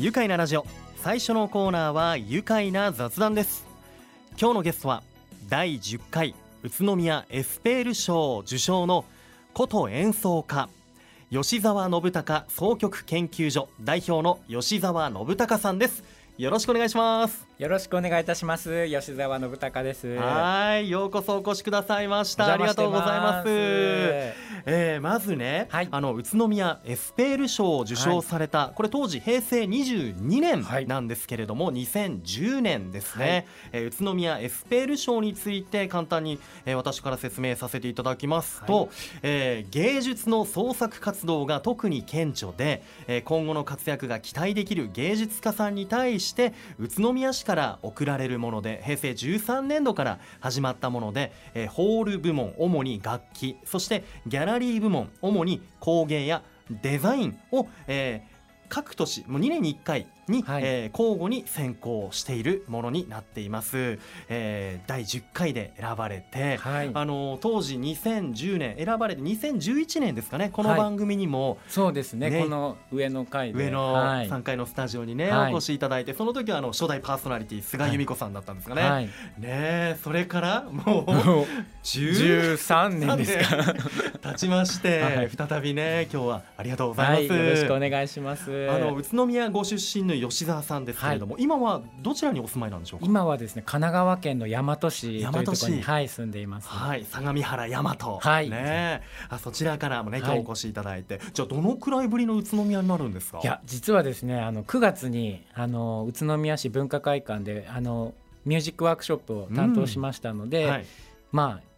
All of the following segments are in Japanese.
愉快なラジオ。最初のコーナーは愉快な雑談です。今日のゲストは第10回宇都宮エスペール賞受賞の琴演奏家吉澤信孝総曲研究所代表の吉澤信孝さんです。よろしくお願いします。よろしくお願いいたします。吉澤信孝です。はいようこそお越しくださいました。ありがとうございます。えー、まずね、はい、あの宇都宮エスペール賞を受賞された、はい、これ当時平成22年なんですけれども、はい、2010年ですね、はい、えー、宇都宮エスペール賞について簡単に、えー、私から説明させていただきますと、はい、えー、芸術の創作活動が特に顕著で、えー、今後の活躍が期待できる芸術家さんに対して宇都宮市から贈られるもので平成13年度から始まったもので、えー、ホール部門主に楽器そしてギャラリー部門主に工芸やデザインを、えー、各年もう2年に1回に、はい、えー、交互に選考しているものになっています、えー、第10回で選ばれて、はい、あの当時2010年選ばれて2011年ですかねこの番組にも、はい、そうですね、ね、この上の階上の3階のスタジオにね、お越しいただいてその時はあの初代パーソナリティ菅由美子さんだったんですかね、ねそれからもう13年ですか。経ちまして、再びね今日はありがとうございます、よろしくお願いします。あの宇都宮ご出身の吉澤さんですけれども、はい、今はどちらにお住まいなんでしょうか？今はですね神奈川県の大和市というところに、はい、住んでいます。はい相模原大和。はい。ね。あそちらからもね今日お越しいただいて、はい、じゃあどのくらいぶりの宇都宮になるんですか？いや実はですねあの9月にあの宇都宮市文化会館であのミュージックワークショップを担当しましたので、うんはい、まあ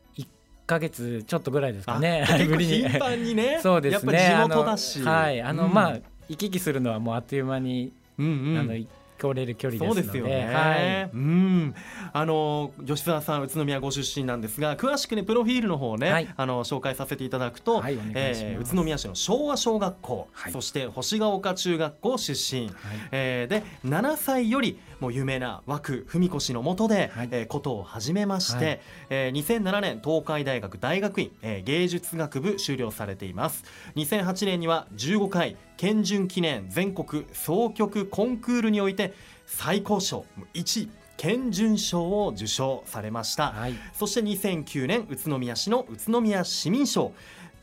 ヶ月ちょっとぐらいですかね。頻繁にね。そうですね。地元だし。はい、あの、うん、まあ行き来するのはもうあっという間に、うんうん、あの通れる距離ですそうですよね、はい、うん。あの吉澤さん宇都宮ご出身なんですが詳しくねプロフィールの方をね、はい、あの紹介させていただくと、はい、えー、宇都宮市の昭和小学校、はい、そして星ヶ丘中学校出身、はい、えー、で7歳よりもう有名な枠文子の下で、はい、えー、ことを始めまして、はい、えー、2007年東海大学大学院、えー、芸術学部修了されています。2008年には15回県準記念全国総曲コンクールにおいて最高賞1位県準賞を受賞されました、はい、そして2009年宇都宮市の宇都宮市民賞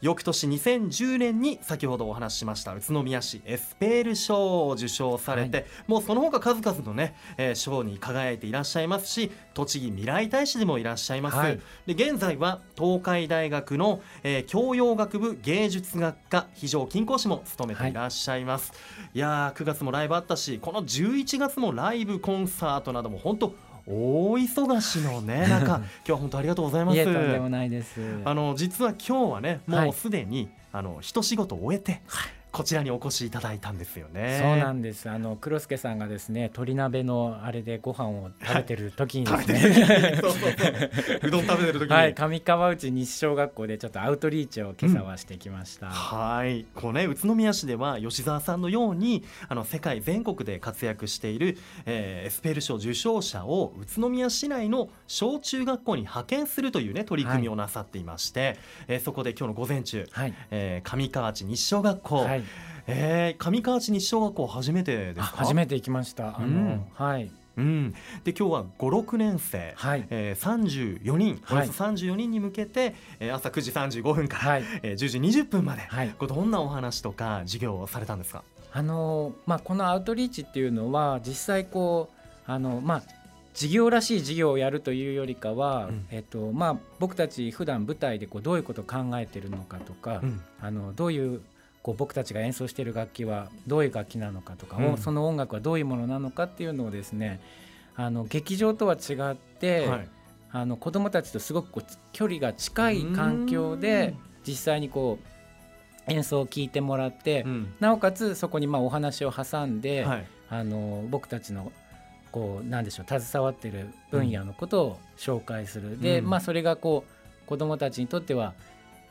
翌年2010年に先ほどお話ししました宇都宮市エスペール賞を受賞されて、はい、もうその他数々のね、えー、賞に輝いていらっしゃいますし栃木未来大使でもいらっしゃいます、はい、で現在は東海大学の、えー、教養学部芸術学科非常勤講師も務めていらっしゃいます、はい、いやー9月もライブあったしこの11月もライブコンサートなども本当大忙しのね 中今日は本当ありがとうございます。とんでもないです。あの実は今日はねもうすでに、はい、あの一仕事を終えて、はいこちらにお越しいただいたんですよね。そうなんです。あの黒助さんがですね、鶏鍋のあれでご飯を食べてる時にですね、そうそうそう。うどん食べてる時に、はい、上川内西小学校でちょっとアウトリーチを今朝はしてきました。うん、はい、こうね宇都宮市では吉澤さんのようにあの世界全国で活躍している、えー、エスペル賞受賞者を宇都宮市内の小中学校に派遣するというね取り組みをなさっていまして、はい、えー、そこで今日の午前中、はい、えー、上川内西小学校、はいえー、上川内西小学校初めてです初めて行きました。あの、うん、はい。うん、で今日は五六年生、はい。えー、34人およそ34人に向けて、はい、えー、朝9時35分から、はい。えー、10時20分まで、はい、これどんなお話とか授業をされたんですか？あの、まあ、このアウトリーチっていうのは実際こうあの、まあ、事業らしい事業をやるというよりかは、うん、えっとまあ、僕たち普段舞台でこうどういうことを考えてるのかとか、うん、あのどういうこう僕たちが演奏している楽器はどういう楽器なのかとか、うん、その音楽はどういうものなのかっていうのをですねあの劇場とは違って、はい、あの子どもたちとすごくこう距離が近い環境で実際にこう演奏を聴いてもらって、うん、なおかつそこにまあお話を挟んで、はい、あの僕たちのこうなんでしょう携わってる分野のことを紹介する、うん、で、まあ、それがこう子どもたちにとっては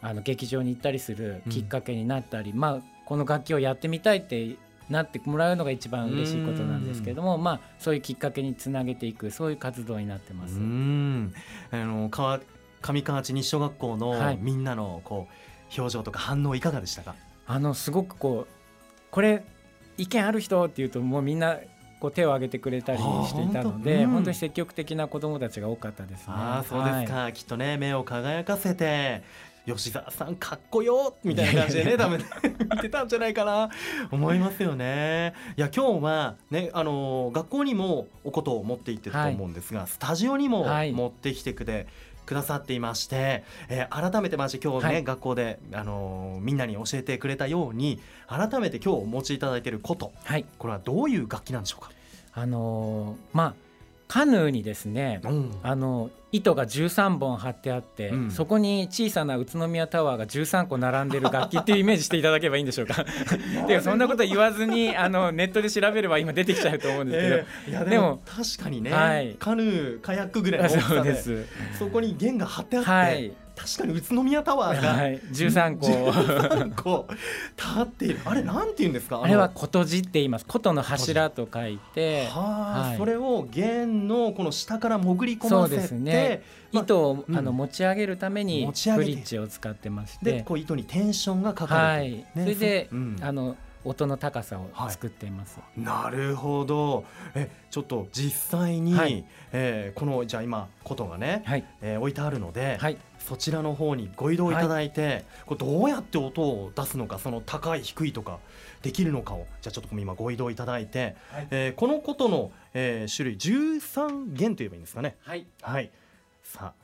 あの劇場に行ったりするきっかけになったり、うん、まあ、この楽器をやってみたいってなってもらうのが一番嬉しいことなんですけども、まあ、そういうきっかけにつなげていくそういう活動になってます。うん。あの川上川内西小学校のみんなのこう、表情とか反応いかがでしたか？あのすごくこうこれ意見ある人っていうともうみんなこう手を挙げてくれたりしていたので、本当？うん、当に積極的な子どもたちが多かったですね。あそうですか、はい、きっとね目を輝かせて吉沢さんかっこよみたいな感じでね多分見てたんじゃないかな。思いますよね。いや今日はねあの学校にもおことを持って行ってると思うんですが、はい、スタジオにも持ってきてくれ、くださっていまして、えー、改めてまじ今日ね、はい、学校で、あのー、みんなに教えてくれたように改めて今日お持ちいただいていること、はい、これはどういう楽器なんでしょうか？あのー、まあカヌーにですね、うん、あの糸が13本張ってあって、うん、そこに小さな宇都宮タワーが13個並んでる楽器っていうイメージしていただければいいんでしょうか。でもそんなこと言わずにあのネットで調べれば今出てきちゃうと思うんですけど、えー、でも確かにね、はい、カヌーカヤックぐらいの大きさでそこに弦が張ってあって、はい。確かに宇都宮タワーが、はい、13個。13個立っている。あれなんて言うんですか？あれは琴字って言います。琴の柱と書いて。は、はい、それを弦のこの下から潜り込ませてそうですね糸を、あの持ち上げるためにブリッジを使ってましてでこう糸にテンションがかかる、はい、ね、それで、うん、あの音の高さを作っています、はい、なるほど。えちょっと実際に、はい、えー、このじゃあ今琴がね、はい、えー、置いてあるので、はい、そちらの方にご移動いただいて、はい、これどうやって音を出すのかその高い低いとかできるのかをじゃあちょっと今ご移動いただいて、はい、えー、この琴の、えー、種類13弦といえばいいんですかね。はい、はい、さあ。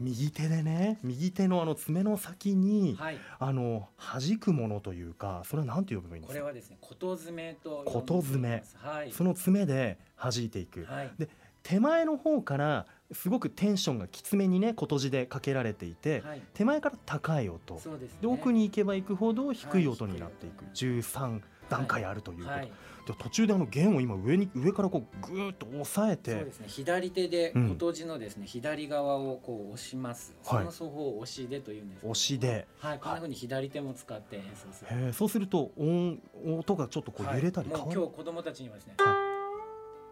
右手でね右手のあの爪の先に、はい、あの弾くものというかそれは何て呼べばいいんですか？これはですね琴爪と琴爪、はい、その爪で弾いていく、はい、で手前の方からすごくテンションがきつめにね琴字でかけられていて、はい、手前から高い音。で、ね、奥に行けば行くほど低い音になっていく、はい、13段階あるということ、はい、途中であの弦を今上に上からこうぐーっと押さえて。そうですね。左手で琴字のですね、うん、左側をこう押します。その奏法を押しでというんです押しで。はい。こんなふうに左手も使って演奏する、そうすると音音がちょっとこう揺れたり変わる、今日子供たちにはですね、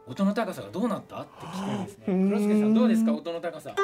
音の高さがどうなった？って聞くんですね。黒助さんどうですか？音の高さ。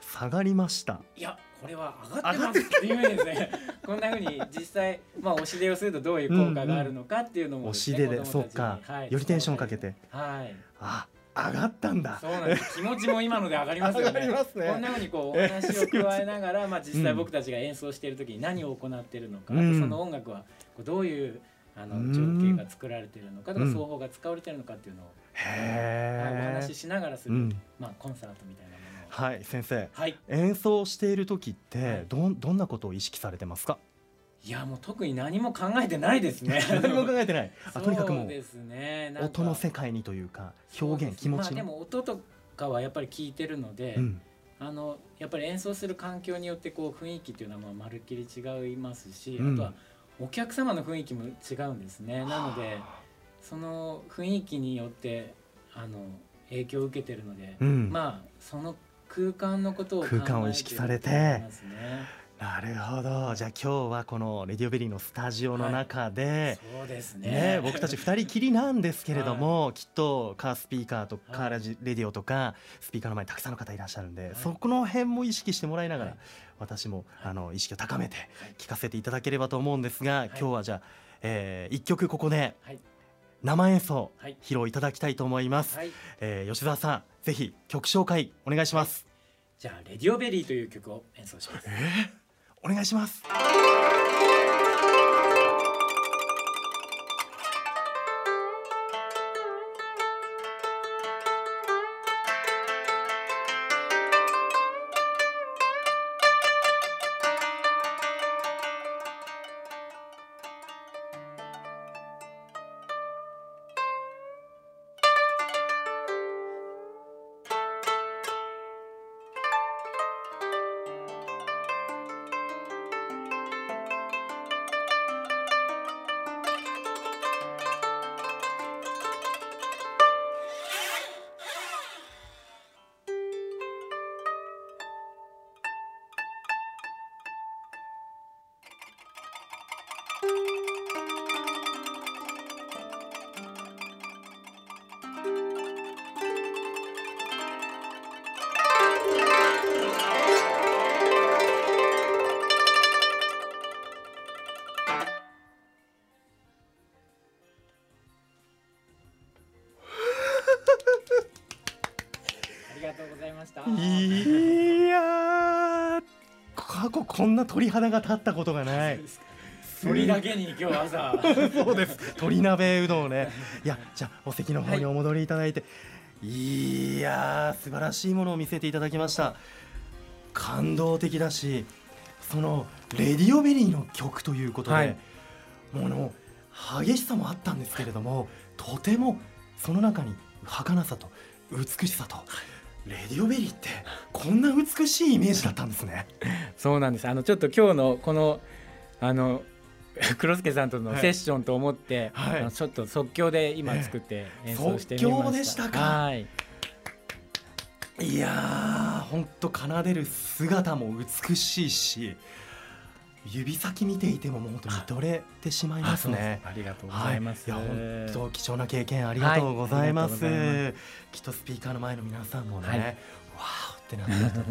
下がりました。いやこれは上がってます。っていうですね こんなふうに実際まあ押し出をするとどういう効果があるのかっていうのも、ね、押し出でそうか、はい、よりテンションかけて。はい。あ上がったんだ。そうなんです。気持ちも今ので上がりますよね。ね。こんなふうにこうお話を加えながら、まあ、実際僕たちが演奏している時に何を行っているのか、うん、その音楽はどういうあの情景が作られているのかとか、奏法が使われているのかっていうのを、はい、お話ししながらする、まあ、コンサートみたいなはい先生、はい、演奏している時ってどんどんなことを意識されてますか？いやもう特に何も考えてないですね。何も考えてない。あ とにかくもうですね。音の世界にというか表現気持ち、まあ、でも音とかはやっぱり聞いてるので、うん、あのやっぱり演奏する環境によってこう雰囲気っていうのはまあまるっきり違いますし、うん、あとはお客様の雰囲気も違うんですね。なのでその雰囲気によってあの影響を受けてるので、うん、まあその空間のことを空間を意識されて。なるほど。じゃあ今日はこのレディオベリーのスタジオの中で、はい、そうですね、ね、僕たち2人きりなんですけれども、はい、きっとカースピーカーとカーラジレディオとかスピーカーの前にたくさんの方いらっしゃるんで、はい、そこの辺も意識してもらいながら、私もあの意識を高めて聞かせていただければと思うんですが、今日はじゃあ、えー、1曲ここで生演奏披露いただきたいと思います、はい、えー、吉澤さんぜひ曲紹介お願いします、じゃあレディオベリーという曲を演奏します、えー、お願いします。な鳥肌が立ったことがない。鳥だけに今日朝。そうです。鳥鍋うどんをね。いやじゃあお席の方にお戻りいただいて、はい、いや素晴らしいものを見せていただきました。感動的だしそのレディオベリーの曲ということで、はい、もうの激しさもあったんですけれどもとてもその中に儚さと美しさとレディオベリーってこんな美しいイメージだったんですねそうなんですあのちょっと今日のこのあの 黒助さんとのセッションと思って、はい、ちょっと即興で今作って演奏してみました。即興でしたか。はい。いや本当奏でる姿も美しいし。指先見ていてももう本当にどれてしまいますね。ありがとうございます。はい、いや本当貴重な経験ありがとうございます。はい、きっとスピーカーの前の皆さんもね、はい、わーってなったと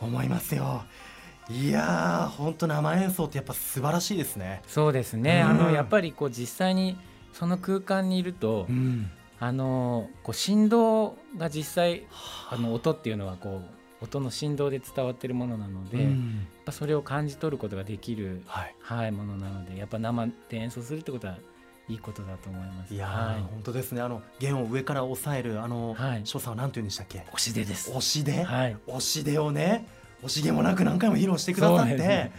思いますよ。いや本当生演奏ってやっぱ素晴らしいですね。そうですね。うん、あのやっぱりこう実際にその空間にいると、うん、あのこう振動が実際あの音っていうのはこう音の振動で伝わってるものなので、うん、やっぱそれを感じ取ることができる、はい、はい、ものなのでやっぱ生で演奏するってことはいいことだと思います。いや、はい、本当ですね。あの弦を上から押さえるあの、はい、所作は何て言うんでしたっけ？押し出です。押し出？はい、押し出をね。惜しげもなく何回も披露してくださって、ね、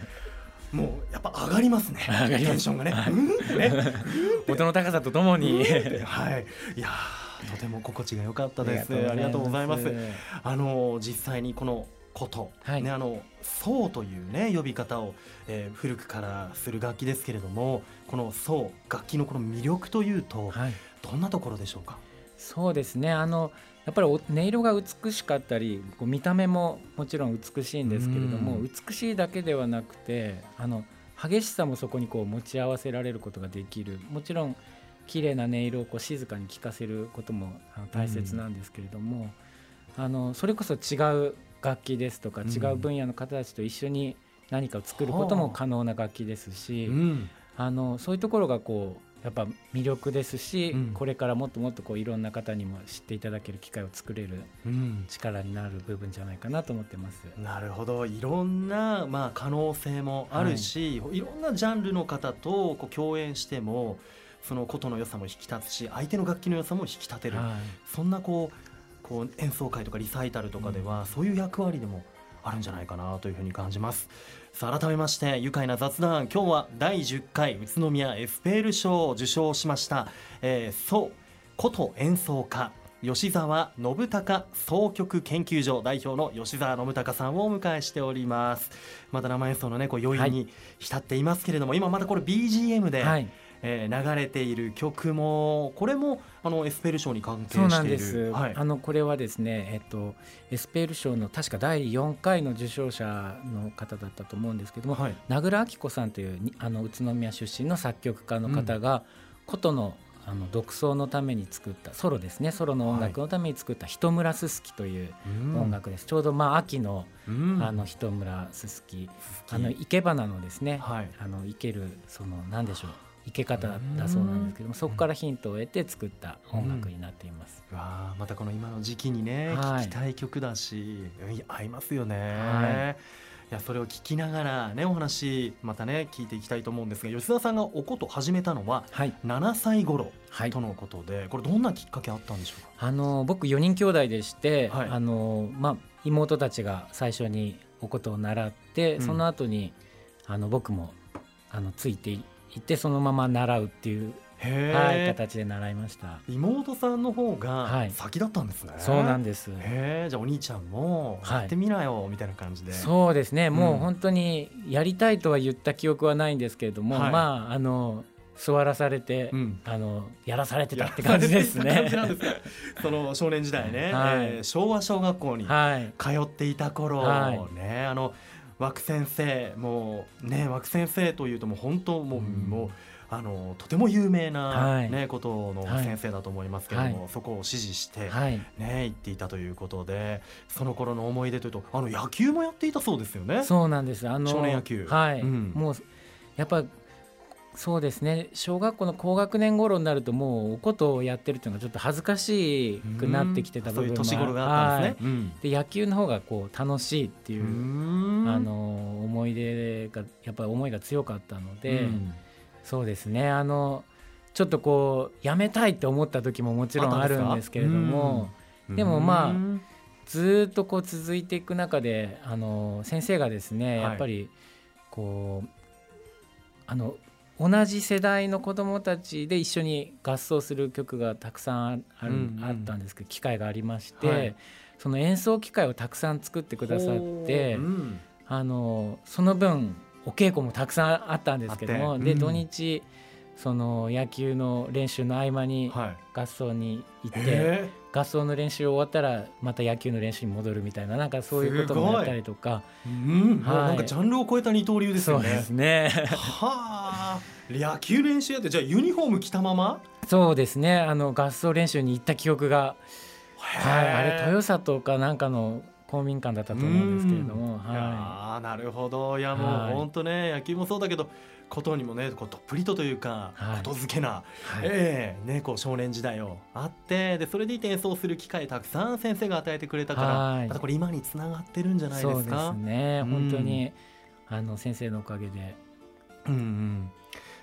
もうやっぱ上がりますね。テンションがね。ね音の高さとともに、はい。いやとても心地が良かったです。ありがとうございます。あの実際にこのこと、はい、ねあの奏というね呼び方を、えー、古くからする楽器ですけれどもこの奏楽器のこの魅力というと、はい、どんなところでしょうか？そうですね。あのやっぱり音色が美しかったりこう見た目ももちろん美しいんですけれども、美しいだけではなくてあの激しさもそこにこう持ち合わせられることができる。もちろん綺麗な音色をこう静かに聴かせることも大切なんですけれども、あのそれこそ違う楽器ですとか違う分野の方たちと一緒に何かを作ることも可能な楽器ですし、あのそういうところがこうやっぱ魅力ですし、うん、これからもっともっとこういろんな方にも知っていただける機会を作れる力になる部分じゃないかなと思ってます。うん、なるほど。いろんな、まあ、可能性もあるし、はい、いろんなジャンルの方とこう共演してもその琴の良さも引き立つし相手の楽器の良さも引き立てる、はい、そんなこうこう演奏会とかリサイタルとかでは、そういう役割でもあるんじゃないかなというふうに感じます。さあ改めまして愉快な雑談。今日は第10回宇都宮エスペール賞を受賞しました、えー、そう琴演奏家吉澤信孝総曲研究所代表の吉澤信孝さんをお迎えしております。また生演奏のねこう余韻に浸っていますけれども、はい、今またこれ BGM で、はいえー、流れている曲もこれもあのエスペル賞に関係している。そうなんです、はい、あのこれはですね、えっと、エスペル賞の確か第4回の受賞者の方だったと思うんですけども、はい、名倉明子さんというあの宇都宮出身の作曲家の方が、うん、琴のあの独奏のために作ったソロですね。ソロの音楽のために作った「人村すすき」という音楽です、ちょうどまあ秋の,、あの人村すすき。あの生け花のですね、はい、あの生けるその何でしょう生け方だそうなんですけどもそこからヒントを得て作った音楽になっています。うん、わまたこの今の時期にね、はい、聴きたい曲だし合いますよね。はい。いやそれを聞きながらねお話またね聞いていきたいと思うんですが吉田さんがおこと始めたのは7歳頃とのことで、はい、これどんなきっかけあったんでしょうか？あの僕4人兄弟でして、はい、あのまあ、妹たちが最初におことを習って、うん、その後にあの僕もあのついて行ってそのまま習うっていうはい、形で習いました。妹さんの方が先だったんですね、はい、そうなんです。へじゃあお兄ちゃんもやってみなよ、みたいな感じで。そうですね。もう本当にやりたいとは言った記憶はないんですけれども、はい、まああの座らされて、うん、あのやらされてたって感じですね。その少年時代ね、はい、えー、昭和小学校に通っていた頃、はい、ねあの枠先生もうね枠先生というともう本当もううん、もうあのとても有名なね、はい、ことの先生だと思いますけれども、はい、そこを指示して、はい、ね行っていたということでその頃の思い出というとあの野球もやっていたそうですよね。そうなんです。あの少年野球。はい、うん、もうやっぱそうですね。小学校の高学年頃になるともうおことをやってるっていうのがちょっと恥ずかしくなってきてた部分も年頃があったんですね、はい、で野球の方がこう楽しいっていうあの思い出がやっぱり思いが強かったので、そうですね。あのちょっとこうやめたいって思った時ももちろんあるんですけれどもでもまあずっとこう続いていく中であの先生がですねやっぱりこうあの同じ世代の子どもたちで一緒に合奏する曲がたくさんある、うんうん、あったんですけど機会がありまして、はい、その演奏機会をたくさん作ってくださって、うん、あのその分お稽古もたくさんあったんですけども、うん、で土日その野球の練習の合間に合奏に行って、はい、合奏の練習終わったらまた野球の練習に戻るみたいななんかそういうこともやったりとか、うん、はい、なんかジャンルを超えた二刀流ですよね。そうですね。はあ。野球練習やってじゃあユニフォーム着たまま？そうですね。あの合奏練習に行った記憶が、はい、あれ豊里かなんかの公民館だったと思うんですけれども、はい、あなるほど。いやもう本当ね、野球もそうだけどことにもねこうどっぷりとというか、はい、ことづけな、はい、えー、ね、こう少年時代をあってでそれでいて演奏する機会たくさん先生が与えてくれたから、はい、またこれ今につながってるんじゃないですか？そうですね、うん、本当にあの先生のおかげで、うんうん。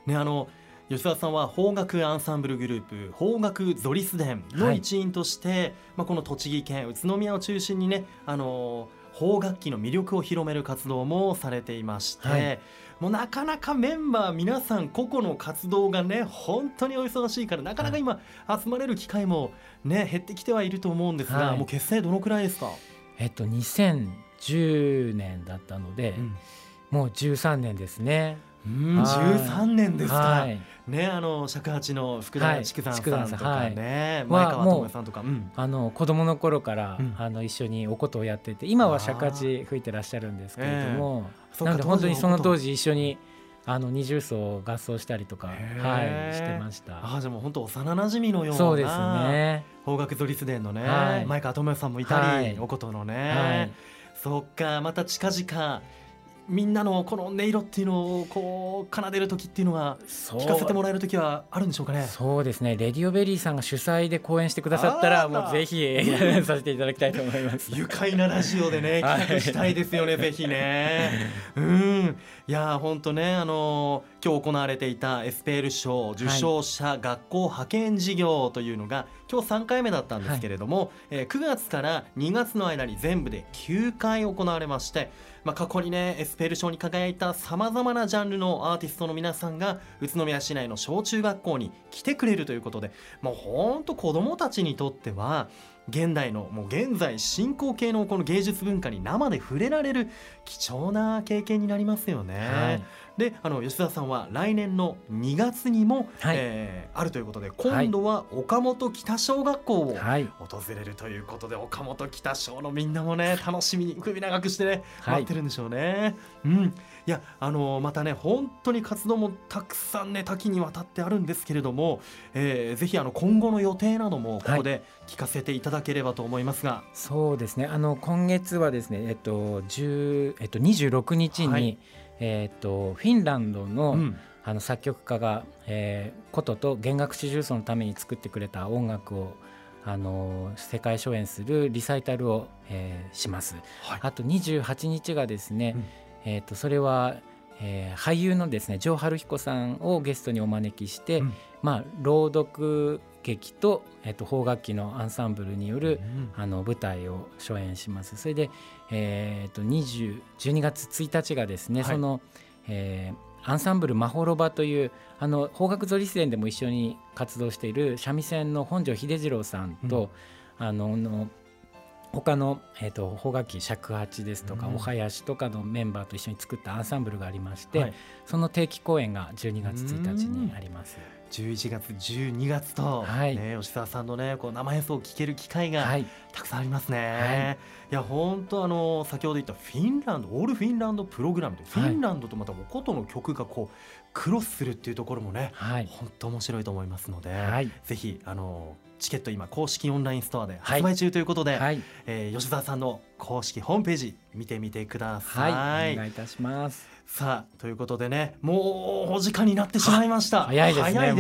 ね、あの吉沢さんは邦楽アンサンブルグループ邦楽ゾリス伝の一員として、はい、まあ、この栃木県宇都宮を中心にねあの邦楽器の魅力を広める活動もされていまして、はい、もうなかなかメンバー皆さん個々の活動がね本当にお忙しいからなかなか今集まれる機会もね減ってきてはいると思うんですが、はい、もう結成どのくらいですか？えっと2010年だったので、うん、もう13年ですね。うん、13年ですか、はい、ねあの尺八の福田筑山さんとかね、はい、前川智さんとか、うん、あの子供の頃から、うん、あの一緒にお琴をやってて今は尺八吹いてらっしゃるんですけれども、えー、なので本当にその当時一緒にあの二重奏合奏したりとか、はい、してました。あじゃもう本当幼馴染のようなそうですね。邦楽ゾリス伝のね、はい、前川智さんもいたり、はい、お琴のね、はい、そっかまた近々みんなのこの音色っていうのをこう奏でる時っていうのは聞かせてもらえる時はあるんでしょうかね？そうですね。レディオベリーさんが主催で講演してくださったらもうぜひさせていただきたいと思います。愉快なラジオでね企画したいですよね、はい、ぜひね。うん。いや本当ねあの今日行われていたエスペール賞受賞者学校派遣事業というのが、今日3回目だったんですけれども、はい、えー、9月から2月の間に全部で9回行われましてまあ、過去にねエスペル賞に輝いたさまざまなジャンルのアーティストの皆さんが宇都宮市内の小中学校に来てくれるということでもうほんと子どもたちにとっては現代のもう現在進行形のこの芸術文化に生で触れられる貴重な経験になりますよね。はい、であの吉田さんは来年の2月にも、はい、えー、あるということで今度は岡本北小学校を訪れるということで、はい、岡本北小のみんなもね楽しみに首長くしてね待ってるんでしょうね。うんいやあのまたね本当に活動もたくさんね多岐にわたってあるんですけれども、えー、ぜひあの今後の予定などもここで聞かせていただければと思いますが、はい、そうですね。あの今月はですねえっと10えっと26日に、はい、えっとフィンランドの、うん。あの作曲家が、えー、琴と弦楽四重奏のために作ってくれた音楽をあの世界初演するリサイタルを、えー、します。はい、あと28日がですね、うんえー、とそれは、えー、俳優のですね城春彦さんをゲストにお招きして、うん、まあ、朗読劇と,、えー、と邦楽器のアンサンブルによる、うん、あの舞台を初演します。それで、えー、と20 12月1日がですね、はい、その、えー、アンサンブルまほろばというあの邦楽ゾリス伝でも一緒に活動している三味線の本庄秀次郎さんと、うん、あのの他の、えーと、邦楽器尺八ですとか、お囃子とかのメンバーと一緒に作ったアンサンブルがありまして、はい、その定期公演が12月1日にあります。11月12月と、はい。ね、吉沢さんのねこう生演奏を聴ける機会がたくさんありますね。はい、いや本当あの先ほど言ったフィンランドオールフィンランドプログラムでフィンランドとまたお琴の曲がこうクロスするっていうところもね、はい、本当面白いと思いますので、はい、ぜひあのチケット今公式オンラインストアで発売中ということで、はい、えー、吉澤さんの公式ホームページ見てみてください。はい、お願いいたします。さあということでねもうお時間になってしまいました。早いですね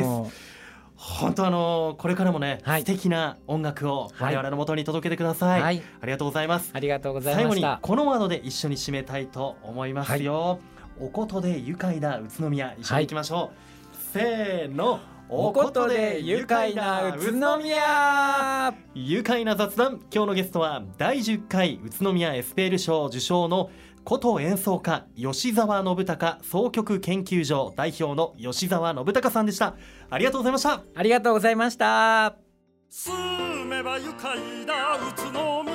本当あのこれからもね、はい、素敵な音楽を我々のもとに届けてください、はい、ありがとうございます。ありがとうございます最後にこのワードで一緒に締めたいと思いますよ、はい、おことで愉快な宇都宮一緒に行きましょう、せーのおことで愉快な宇都宮。愉快な雑談今日のゲストは第10回宇都宮エスペール賞受賞の琴演奏家吉澤信孝総曲研究所代表の吉澤信孝さんでした。ありがとうございました。ありがとうございました。住めば愉快な宇都宮